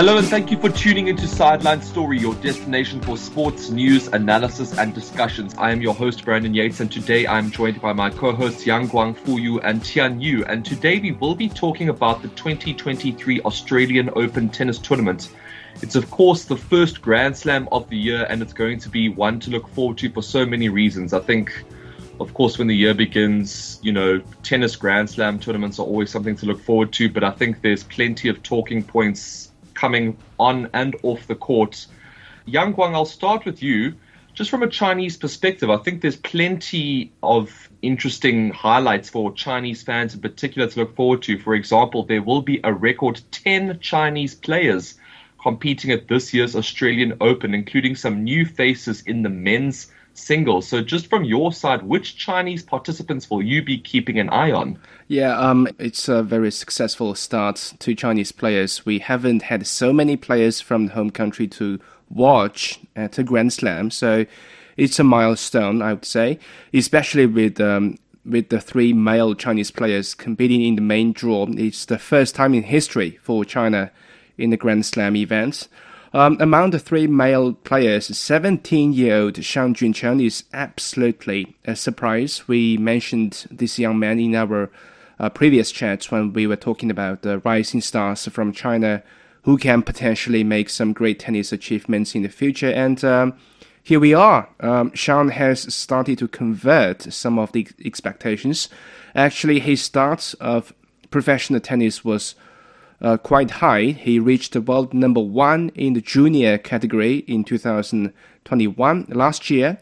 Hello and thank you for tuning into Sideline Story, your destination for sports news, analysis, and discussions. I am your host, Brandon Yates, and today I'm joined by my co-hosts Yang Guang Fuyu and Tian Yu. And today we will be talking about the 2023 Australian Open Tennis Tournament. It's of course the first Grand Slam of the year, and it's going to be one to look forward to for so many reasons. I think of course, when the year begins, you know, tennis Grand Slam tournaments are always something to look forward to, but I think there's plenty of talking points coming on and off the court. Yang Guang, I'll start with you. Just from a Chinese perspective, I think there's plenty of interesting highlights for Chinese fans in particular to look forward to. For example, there will be a record 10 Chinese players competing at this year's Australian Open, including some new faces in the men's singles. So, just from your side, which Chinese participants will you be keeping an eye on? Yeah, um, it's a very successful start to Chinese players. We haven't had so many players from the home country to watch at a Grand Slam, so it's a milestone, I would say, especially with um, with the three male Chinese players competing in the main draw. It's the first time in history for China in the Grand Slam event. Um, among the three male players, 17 year old Shang Juncheng is absolutely a surprise. We mentioned this young man in our uh, previous chats when we were talking about the rising stars from China who can potentially make some great tennis achievements in the future. And um, here we are. Um, Shang has started to convert some of the expectations. Actually, his start of professional tennis was uh, quite high. He reached world number one in the junior category in 2021. Last year,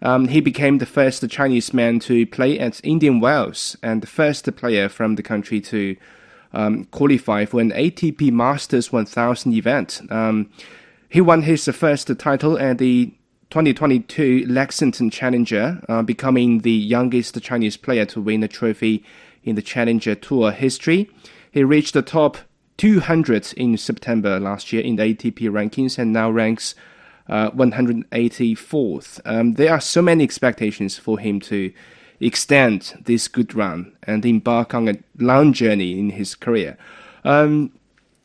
um, he became the first Chinese man to play at Indian Wells and the first player from the country to um, qualify for an ATP Masters 1000 event. Um, he won his first title at the 2022 Lexington Challenger, uh, becoming the youngest Chinese player to win a trophy in the Challenger Tour history. He reached the top 200 in September last year in the ATP rankings and now ranks uh, 184th. Um, there are so many expectations for him to extend this good run and embark on a long journey in his career. Um,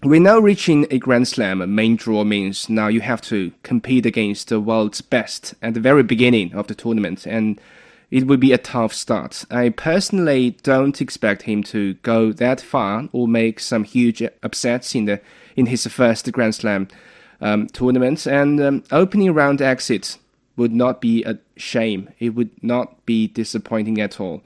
we're now reaching a Grand Slam. A main draw means now you have to compete against the world's best at the very beginning of the tournament, and it would be a tough start. I personally don't expect him to go that far or make some huge upsets in the in his first Grand Slam um, tournament. And um, opening round exit would not be a shame. It would not be disappointing at all.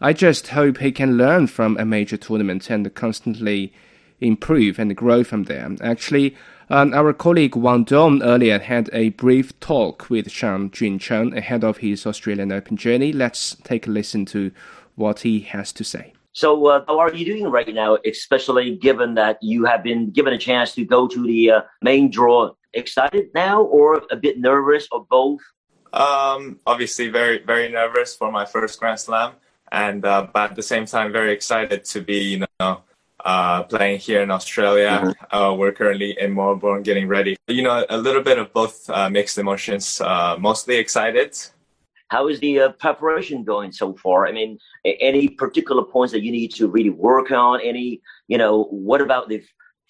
I just hope he can learn from a major tournament and constantly improve and grow from there. Actually, um, our colleague Wang Dong earlier had a brief talk with Shang Juncheng ahead of his Australian Open journey. Let's take a listen to what he has to say. So, uh, how are you doing right now, especially given that you have been given a chance to go to the uh, main draw? Excited now, or a bit nervous, or both? Um, obviously, very, very nervous for my first Grand Slam, and uh, but at the same time, very excited to be, you know, uh, playing here in Australia. Mm-hmm. Uh, we're currently in Melbourne getting ready. You know, a little bit of both uh, mixed emotions. Uh, mostly excited. How is the uh, preparation going so far? I mean, any particular points that you need to really work on? Any, you know, what about the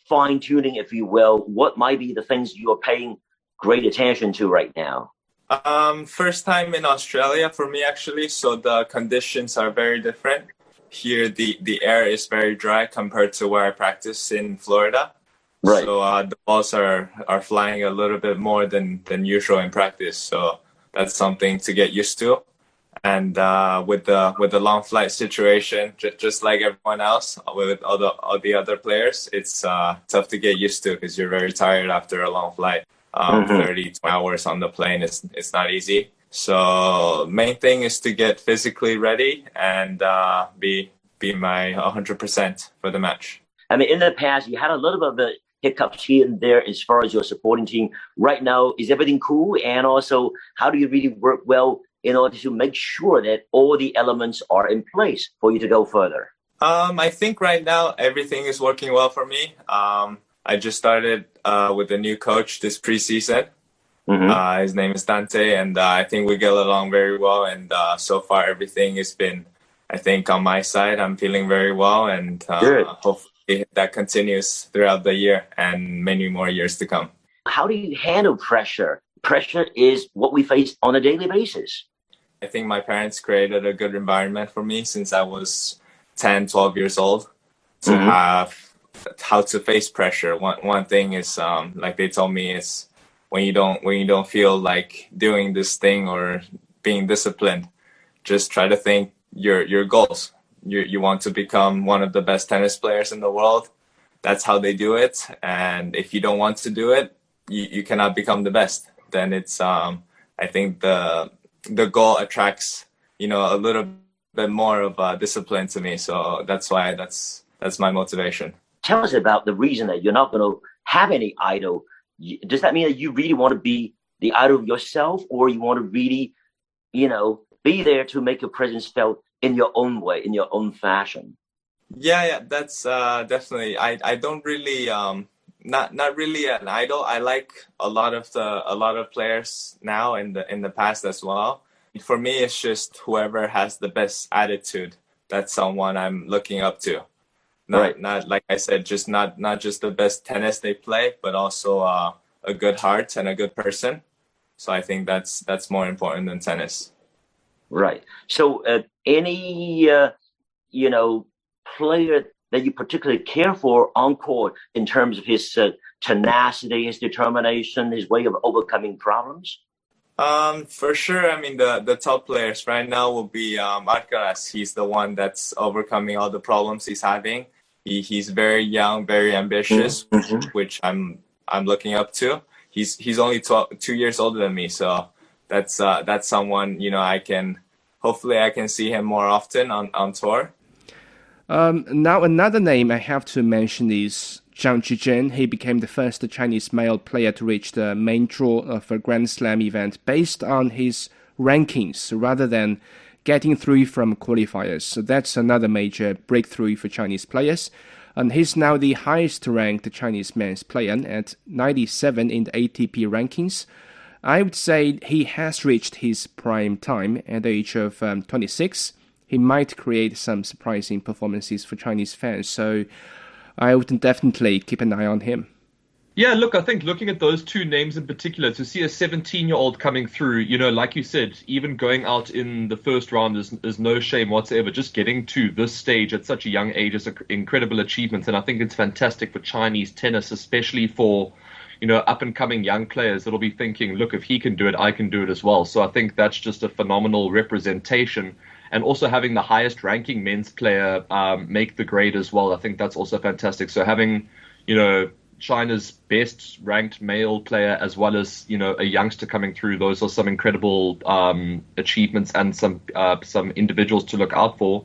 fine tuning, if you will? What might be the things you are paying great attention to right now? Um, first time in Australia for me actually, so the conditions are very different here the the air is very dry compared to where I practice in Florida. Right. So uh, the balls are are flying a little bit more than than usual in practice. So that's something to get used to. And uh, with the with the long flight situation, j- just like everyone else, with all the all the other players, it's uh, tough to get used to because you're very tired after a long flight. Um, mm-hmm. 30 hours on the plane is it's not easy. So main thing is to get physically ready and uh, be be my 100% for the match. I mean, in the past, you had a little bit of the hiccups here and there as far as your supporting team. Right now, is everything cool? And also, how do you really work well in order to make sure that all the elements are in place for you to go further? Um, I think right now everything is working well for me. Um, I just started uh, with a new coach this preseason, Mm-hmm. Uh, his name is Dante, and uh, I think we get along very well. And uh, so far, everything has been I think on my side, I'm feeling very well, and uh, hopefully that continues throughout the year and many more years to come. How do you handle pressure? Pressure is what we face on a daily basis. I think my parents created a good environment for me since I was 10, 12 years old to mm-hmm. have how to face pressure. One one thing is um, like they told me is when you don't when you don't feel like doing this thing or being disciplined, just try to think your your goals. You you want to become one of the best tennis players in the world. That's how they do it. And if you don't want to do it, you, you cannot become the best. Then it's um I think the the goal attracts you know a little bit more of uh, discipline to me. So that's why that's that's my motivation. Tell us about the reason that you're not going to have any idol. Does that mean that you really want to be the idol of yourself, or you want to really, you know, be there to make your presence felt in your own way, in your own fashion? Yeah, yeah, that's uh, definitely. I I don't really um not not really an idol. I like a lot of the a lot of players now in the in the past as well. For me, it's just whoever has the best attitude. That's someone I'm looking up to. Not right. not like I said, just not not just the best tennis they play, but also uh, a good heart and a good person. So I think that's that's more important than tennis. Right. So uh, any uh, you know player that you particularly care for on court in terms of his uh, tenacity, his determination, his way of overcoming problems? Um, for sure. I mean, the the top players right now will be um, Alcaraz. He's the one that's overcoming all the problems he's having. He he's very young, very ambitious, mm-hmm. which I'm I'm looking up to. He's he's only 12, two years older than me, so that's uh, that's someone you know I can hopefully I can see him more often on on tour. Um, now, another name I have to mention is Zhang Zhizhen. He became the first Chinese male player to reach the main draw of a Grand Slam event based on his rankings rather than getting through from qualifiers. So that's another major breakthrough for Chinese players. And he's now the highest ranked Chinese men's player at 97 in the ATP rankings. I would say he has reached his prime time at the age of um, 26 he might create some surprising performances for Chinese fans. So I would definitely keep an eye on him. Yeah, look, I think looking at those two names in particular, to see a 17 year old coming through, you know, like you said, even going out in the first round is, is no shame whatsoever. Just getting to this stage at such a young age is an incredible achievement. And I think it's fantastic for Chinese tennis, especially for, you know, up and coming young players that'll be thinking, look, if he can do it, I can do it as well. So I think that's just a phenomenal representation and also having the highest ranking men's player um, make the grade as well. I think that's also fantastic. So having, you know, China's best ranked male player as well as you know a youngster coming through. Those are some incredible um, achievements and some uh, some individuals to look out for.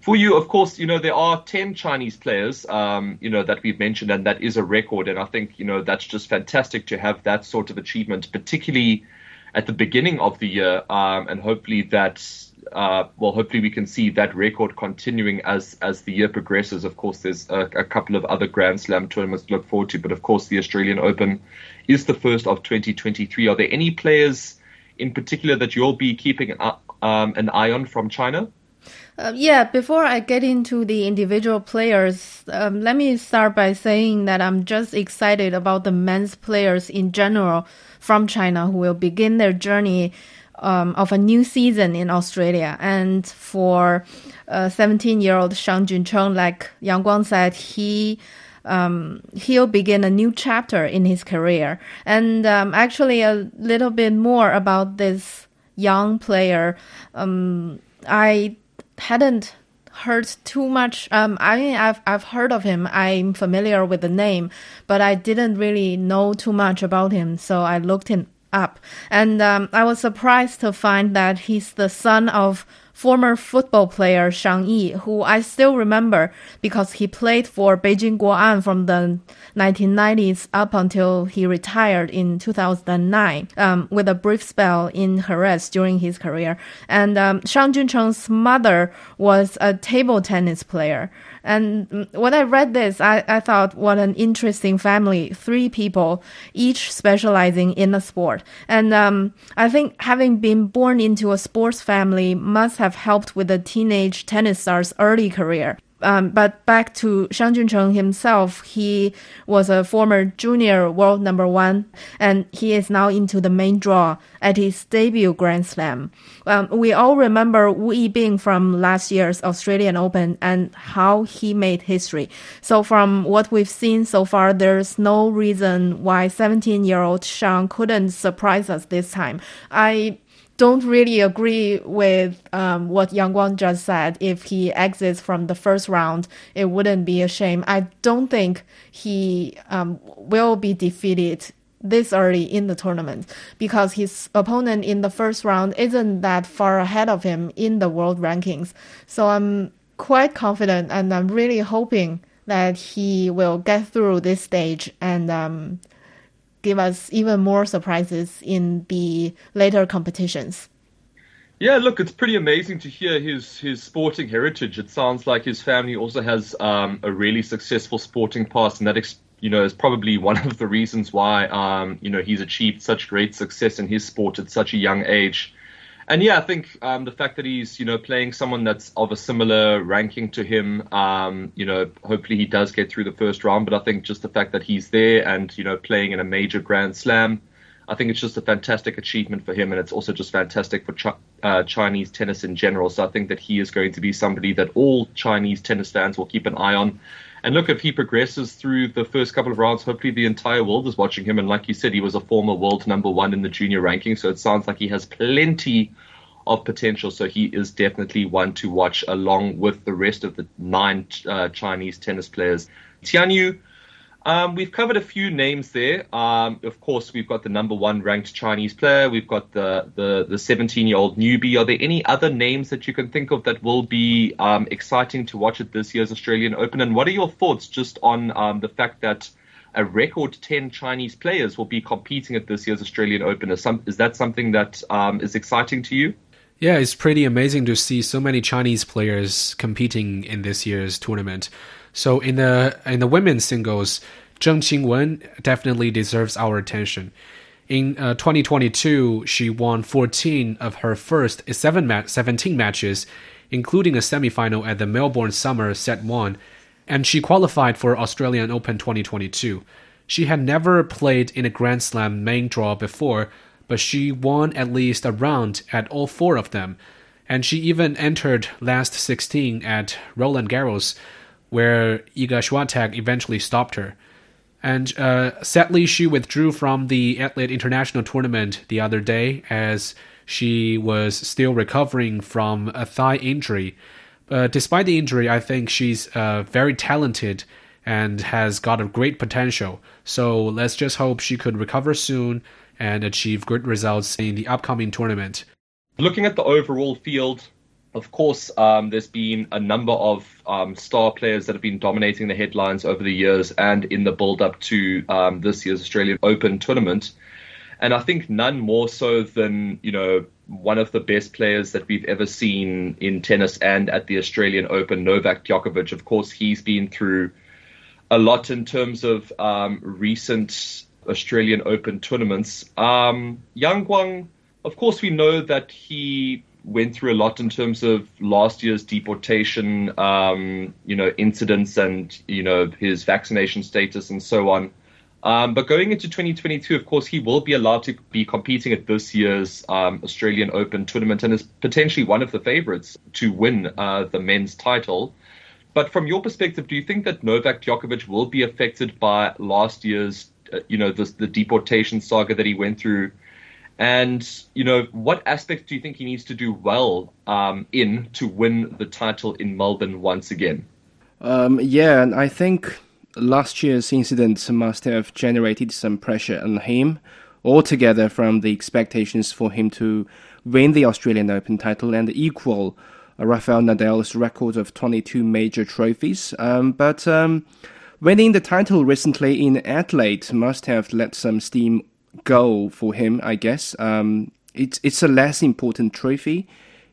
For you, of course, you know there are ten Chinese players, um, you know that we've mentioned, and that is a record. And I think you know that's just fantastic to have that sort of achievement, particularly at the beginning of the year, um, and hopefully that's uh, well, hopefully we can see that record continuing as as the year progresses. Of course, there's a, a, couple of other Grand Slam tournaments to look forward to, but of course, the Australian Open is the first of 2023. Are there any players in particular that you'll be keeping an, um, an eye on from China? Uh, yeah, before I get into the individual players, um, let me start by saying that I'm just excited about the men's players in general from China who will begin their journey um, of a new season in Australia. And for 17 year old Shang Juncheng, like Yang Guang said, he um, he'll begin a new chapter in his career. And um, actually, a little bit more about this young player. Um, I hadn't heard too much. Um, I mean, I've I've heard of him. I'm familiar with the name, but I didn't really know too much about him. So I looked him up. And um, I was surprised to find that he's the son of former football player Shang Yi, who I still remember because he played for Beijing Guoan from the 1990s up until he retired in 2009 um, with a brief spell in Jerez during his career. And um, Shang Juncheng's mother was a table tennis player. And when I read this, I, I thought, what an interesting family. Three people, each specializing in a sport. And um, I think having been born into a sports family must have helped with the teenage tennis star's early career. Um, but back to Shang Juncheng himself, he was a former junior world number one, and he is now into the main draw at his debut Grand Slam. Um, we all remember Wu Yibing from last year's Australian Open and how he made history. So from what we've seen so far, there's no reason why 17-year-old Shang couldn't surprise us this time. I don't really agree with um, what Yang Guang just said. If he exits from the first round, it wouldn't be a shame. I don't think he um, will be defeated this early in the tournament because his opponent in the first round isn't that far ahead of him in the world rankings. So I'm quite confident and I'm really hoping that he will get through this stage and um, give us even more surprises in the later competitions. Yeah, look, it's pretty amazing to hear his his sporting heritage. It sounds like his family also has um, a really successful sporting past, and that ex- you know is probably one of the reasons why um, you know he's achieved such great success in his sport at such a young age and yeah, I think um, the fact that he's you know playing someone that's of a similar ranking to him, um, you know, hopefully he does get through the first round. But I think just the fact that he's there and you know playing in a major Grand Slam, I think it's just a fantastic achievement for him, and it's also just fantastic for uh, Chinese tennis in general. So I think that he is going to be somebody that all Chinese tennis fans will keep an eye on. And look, if he progresses through the first couple of rounds, hopefully the entire world is watching him. And like you said, he was a former world number one in the junior ranking, so it sounds like he has plenty of potential. So he is definitely one to watch along with the rest of the nine uh, Chinese tennis players. Tian Yu um, we've covered a few names there. Um, of course, we've got the number one ranked Chinese player. We've got the the the 17 year old newbie. Are there any other names that you can think of that will be um, exciting to watch at this year's Australian Open? And what are your thoughts just on um, the fact that a record 10 Chinese players will be competing at this year's Australian Open? Is, some, is that something that um, is exciting to you? Yeah, it's pretty amazing to see so many Chinese players competing in this year's tournament. So in the in the women's singles, Zheng Qinwen definitely deserves our attention. In uh, 2022, she won 14 of her first seven ma- 17 matches, including a semifinal at the Melbourne Summer Set 1, and she qualified for Australian Open 2022. She had never played in a Grand Slam main draw before, but she won at least a round at all four of them, and she even entered last 16 at Roland Garros where Iga Swiatek eventually stopped her. And uh, sadly, she withdrew from the Adelaide International Tournament the other day as she was still recovering from a thigh injury. Uh, despite the injury, I think she's uh, very talented and has got a great potential. So let's just hope she could recover soon and achieve good results in the upcoming tournament. Looking at the overall field, of course, um, there's been a number of um, star players that have been dominating the headlines over the years and in the build up to um, this year's Australian Open tournament. And I think none more so than, you know, one of the best players that we've ever seen in tennis and at the Australian Open, Novak Djokovic. Of course, he's been through a lot in terms of um, recent Australian Open tournaments. Um, Yang Guang, of course, we know that he went through a lot in terms of last year's deportation, um, you know, incidents and you know his vaccination status and so on. Um, but going into 2022, of course, he will be allowed to be competing at this year's um, Australian Open tournament and is potentially one of the favorites to win uh, the men's title. But from your perspective, do you think that Novak Djokovic will be affected by last year's, uh, you know, the deportation saga that he went through? And you know, what aspects do you think he needs to do well um, in to win the title in Melbourne once again? Um, yeah, and I think last year's incident must have generated some pressure on him altogether from the expectations for him to win the Australian Open title and equal Rafael Nadal's record of 22 major trophies. Um, but um, winning the title recently in Adelaide must have let some steam goal for him, I guess. Um, it's it's a less important trophy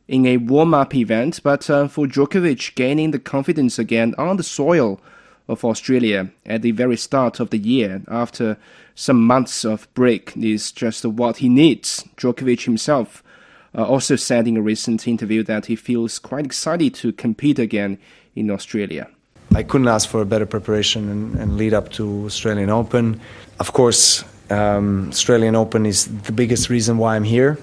in a warm up event, but uh, for Djokovic gaining the confidence again on the soil of Australia at the very start of the year after some months of break is just what he needs. Djokovic himself uh, also said in a recent interview that he feels quite excited to compete again in Australia. I couldn't ask for a better preparation and, and lead up to Australian Open. Of course, um, Australian Open is the biggest reason why I'm here.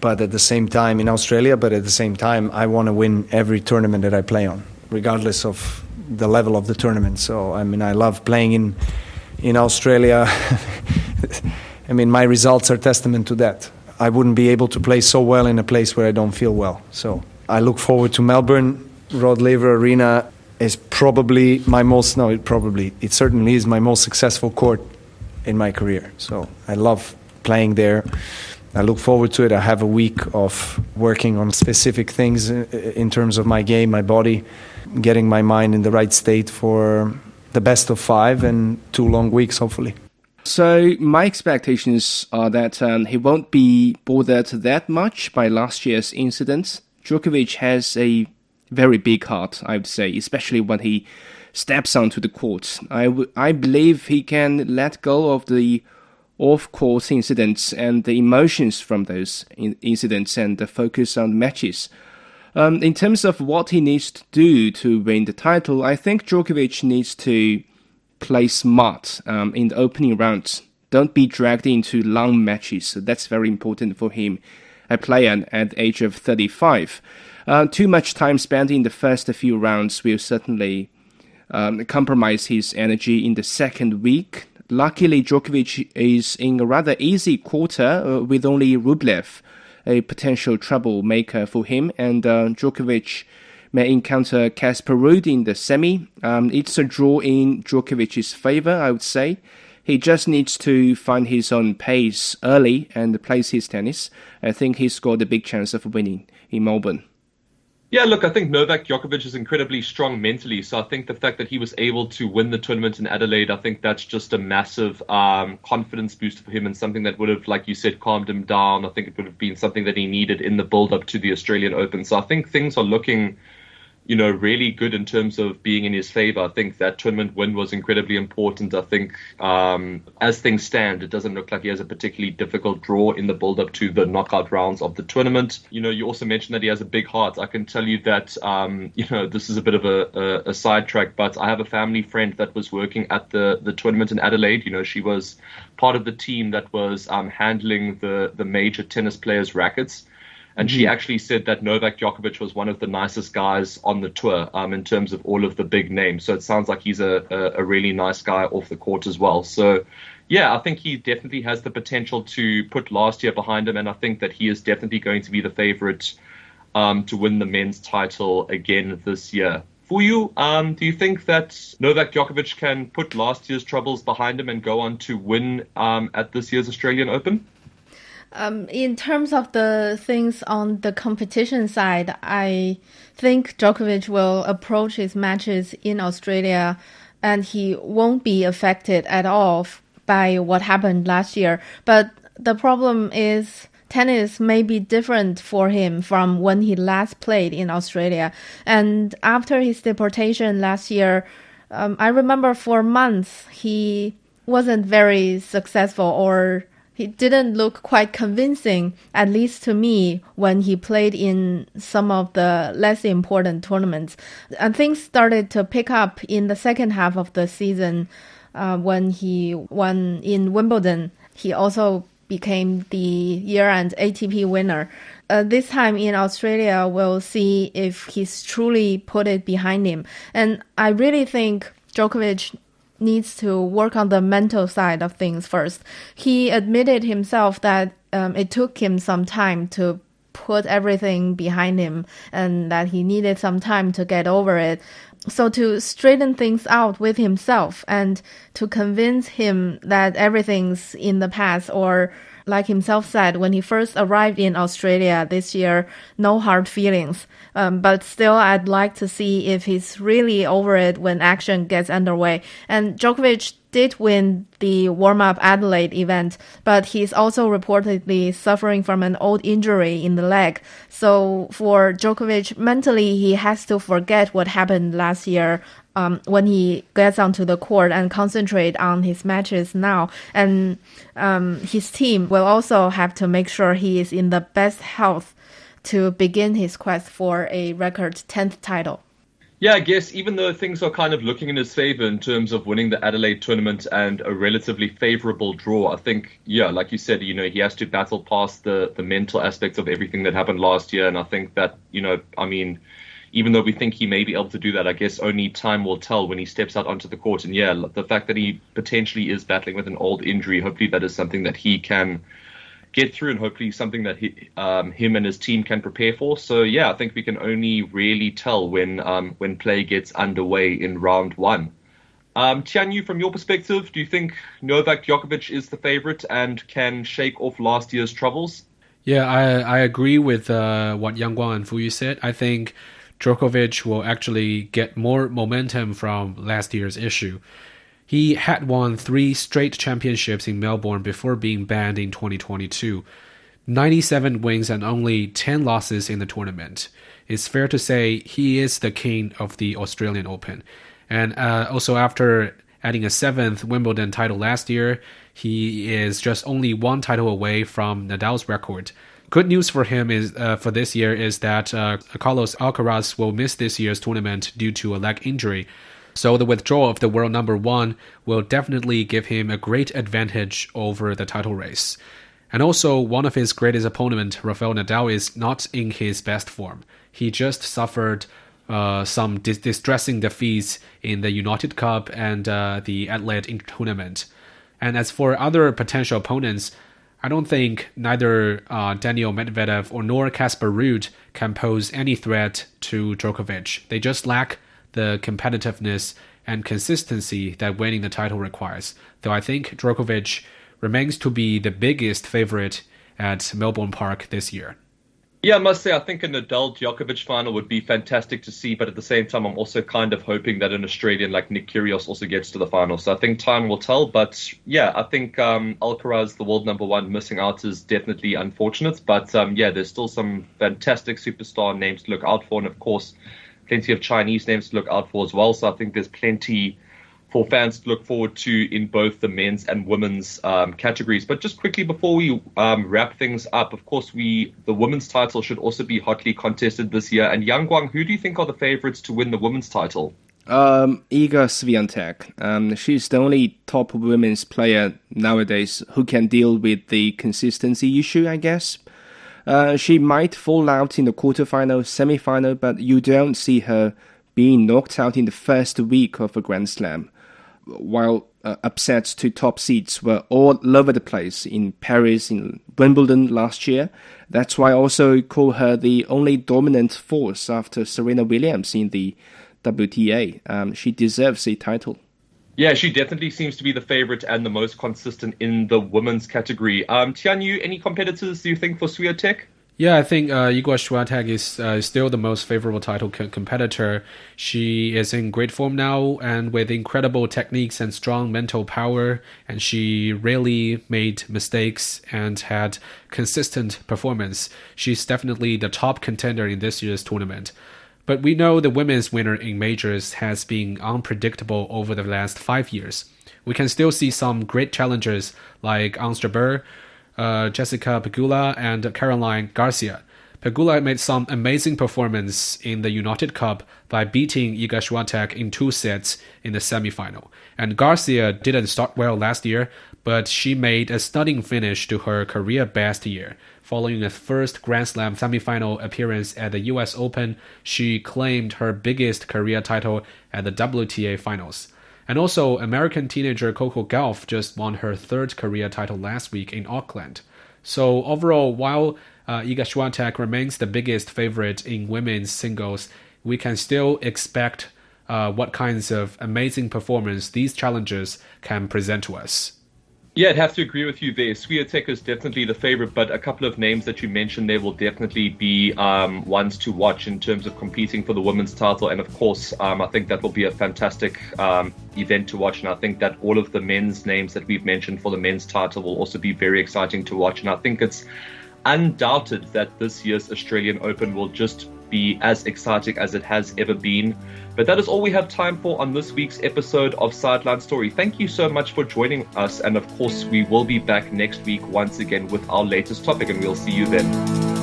But at the same time, in Australia, but at the same time, I want to win every tournament that I play on, regardless of the level of the tournament. So, I mean, I love playing in in Australia. I mean, my results are testament to that. I wouldn't be able to play so well in a place where I don't feel well. So, I look forward to Melbourne. Rod Laver Arena is probably my most, no, it probably, it certainly is my most successful court in my career. So I love playing there. I look forward to it. I have a week of working on specific things in terms of my game, my body, getting my mind in the right state for the best of five and two long weeks, hopefully. So my expectations are that um, he won't be bothered that much by last year's incidents. Djokovic has a very big heart, I would say, especially when he steps onto the court. I, w- I believe he can let go of the off court incidents and the emotions from those in- incidents and the focus on matches. Um, in terms of what he needs to do to win the title, I think Djokovic needs to play smart um, in the opening rounds. Don't be dragged into long matches. That's very important for him, a player at the age of 35. Uh, too much time spent in the first few rounds will certainly um, compromise his energy in the second week. Luckily, Djokovic is in a rather easy quarter uh, with only Rublev, a potential troublemaker for him, and uh, Djokovic may encounter Casper Ruud in the semi. Um, it's a draw in Djokovic's favor, I would say. He just needs to find his own pace early and place his tennis. I think he's got a big chance of winning in Melbourne. Yeah, look, I think Novak Djokovic is incredibly strong mentally. So I think the fact that he was able to win the tournament in Adelaide, I think that's just a massive um, confidence boost for him and something that would have, like you said, calmed him down. I think it would have been something that he needed in the build up to the Australian Open. So I think things are looking you know, really good in terms of being in his favor. I think that tournament win was incredibly important. I think um, as things stand, it doesn't look like he has a particularly difficult draw in the build up to the knockout rounds of the tournament. You know, you also mentioned that he has a big heart. I can tell you that, um, you know, this is a bit of a, a, a sidetrack, but I have a family friend that was working at the, the tournament in Adelaide. You know, she was part of the team that was um, handling the, the major tennis players' rackets. And she mm-hmm. actually said that Novak Djokovic was one of the nicest guys on the tour um, in terms of all of the big names. So it sounds like he's a, a, a really nice guy off the court as well. So, yeah, I think he definitely has the potential to put last year behind him. And I think that he is definitely going to be the favorite um, to win the men's title again this year. For you, um, do you think that Novak Djokovic can put last year's troubles behind him and go on to win um, at this year's Australian Open? Um, in terms of the things on the competition side, I think Djokovic will approach his matches in Australia and he won't be affected at all by what happened last year. But the problem is tennis may be different for him from when he last played in Australia. And after his deportation last year, um, I remember for months he wasn't very successful or he didn't look quite convincing, at least to me, when he played in some of the less important tournaments. And things started to pick up in the second half of the season uh, when he won in Wimbledon. He also became the year-end ATP winner. Uh, this time in Australia, we'll see if he's truly put it behind him. And I really think Djokovic needs to work on the mental side of things first. He admitted himself that um, it took him some time to put everything behind him and that he needed some time to get over it. So to straighten things out with himself and to convince him that everything's in the past or like himself said when he first arrived in Australia this year, no hard feelings. Um, but still, I'd like to see if he's really over it when action gets underway. And Djokovic did win the warm up Adelaide event, but he's also reportedly suffering from an old injury in the leg. So for Djokovic, mentally, he has to forget what happened last year um, when he gets onto the court and concentrate on his matches now. And um, his team will also have to make sure he is in the best health to begin his quest for a record 10th title. Yeah, I guess even though things are kind of looking in his favor in terms of winning the Adelaide tournament and a relatively favorable draw, I think, yeah, like you said, you know, he has to battle past the, the mental aspects of everything that happened last year. And I think that, you know, I mean, even though we think he may be able to do that, I guess only time will tell when he steps out onto the court. And yeah, the fact that he potentially is battling with an old injury, hopefully that is something that he can get through and hopefully something that he, um, him and his team can prepare for. So yeah, I think we can only really tell when um, when play gets underway in round one. Um, Tianyu, from your perspective, do you think Novak Djokovic is the favorite and can shake off last year's troubles? Yeah, I I agree with uh, what Yang Guang and Fu Yu said. I think Djokovic will actually get more momentum from last year's issue. He had won three straight championships in Melbourne before being banned in 2022. 97 wins and only 10 losses in the tournament. It's fair to say he is the king of the Australian Open. And uh, also, after adding a seventh Wimbledon title last year, he is just only one title away from Nadal's record. Good news for him is uh, for this year is that uh, Carlos Alcaraz will miss this year's tournament due to a leg injury. So the withdrawal of the world number one will definitely give him a great advantage over the title race. And also, one of his greatest opponent, Rafael Nadal, is not in his best form. He just suffered uh, some dis- distressing defeats in the United Cup and uh, the Adelaide tournament. And as for other potential opponents, I don't think neither uh, Daniil Medvedev or nor Casper Ruud can pose any threat to Djokovic. They just lack the competitiveness and consistency that winning the title requires. Though I think Djokovic remains to be the biggest favorite at Melbourne Park this year. Yeah, I must say, I think a Nadal Djokovic final would be fantastic to see, but at the same time, I'm also kind of hoping that an Australian like Nick Kyrgios also gets to the final. So I think time will tell. But yeah, I think um, Alcaraz, the world number one, missing out is definitely unfortunate. But um, yeah, there's still some fantastic superstar names to look out for, and of course, plenty of Chinese names to look out for as well. So I think there's plenty for fans to look forward to in both the men's and women's um, categories. But just quickly before we um, wrap things up, of course, we the women's title should also be hotly contested this year. And Yang Guang, who do you think are the favorites to win the women's title? Um, Iga Swiatek. Um, she's the only top women's player nowadays who can deal with the consistency issue, I guess. Uh, she might fall out in the quarterfinal, semifinal, but you don't see her being knocked out in the first week of a Grand Slam. While uh, upsets to top seeds were all over the place in Paris, in Wimbledon last year. That's why I also call her the only dominant force after Serena Williams in the WTA. Um, she deserves a title. Yeah, she definitely seems to be the favorite and the most consistent in the women's category. Um, Tianyu, any competitors do you think for Swiatek? Yeah, I think uh, Iga is uh, still the most favorable title co- competitor. She is in great form now and with incredible techniques and strong mental power, and she rarely made mistakes and had consistent performance. She's definitely the top contender in this year's tournament. But we know the women's winner in majors has been unpredictable over the last five years. We can still see some great challengers like Ons Jabeur, uh, Jessica Pegula, and Caroline Garcia. Pegula made some amazing performance in the United Cup by beating Iga Swiatek in two sets in the semifinal. And Garcia didn't start well last year, but she made a stunning finish to her career best year. Following a first Grand Slam semifinal appearance at the US Open, she claimed her biggest career title at the WTA Finals. And also, American teenager Coco Gauff just won her third career title last week in Auckland. So overall, while uh, Iga Swiatek remains the biggest favorite in women's singles, we can still expect uh, what kinds of amazing performance these challengers can present to us. Yeah, I'd have to agree with you there. Swiatek is definitely the favorite, but a couple of names that you mentioned there will definitely be um, ones to watch in terms of competing for the women's title. And of course, um, I think that will be a fantastic um, event to watch. And I think that all of the men's names that we've mentioned for the men's title will also be very exciting to watch. And I think it's undoubted that this year's Australian Open will just be as exciting as it has ever been. But that is all we have time for on this week's episode of Sideline Story. Thank you so much for joining us. And of course, we will be back next week once again with our latest topic, and we'll see you then.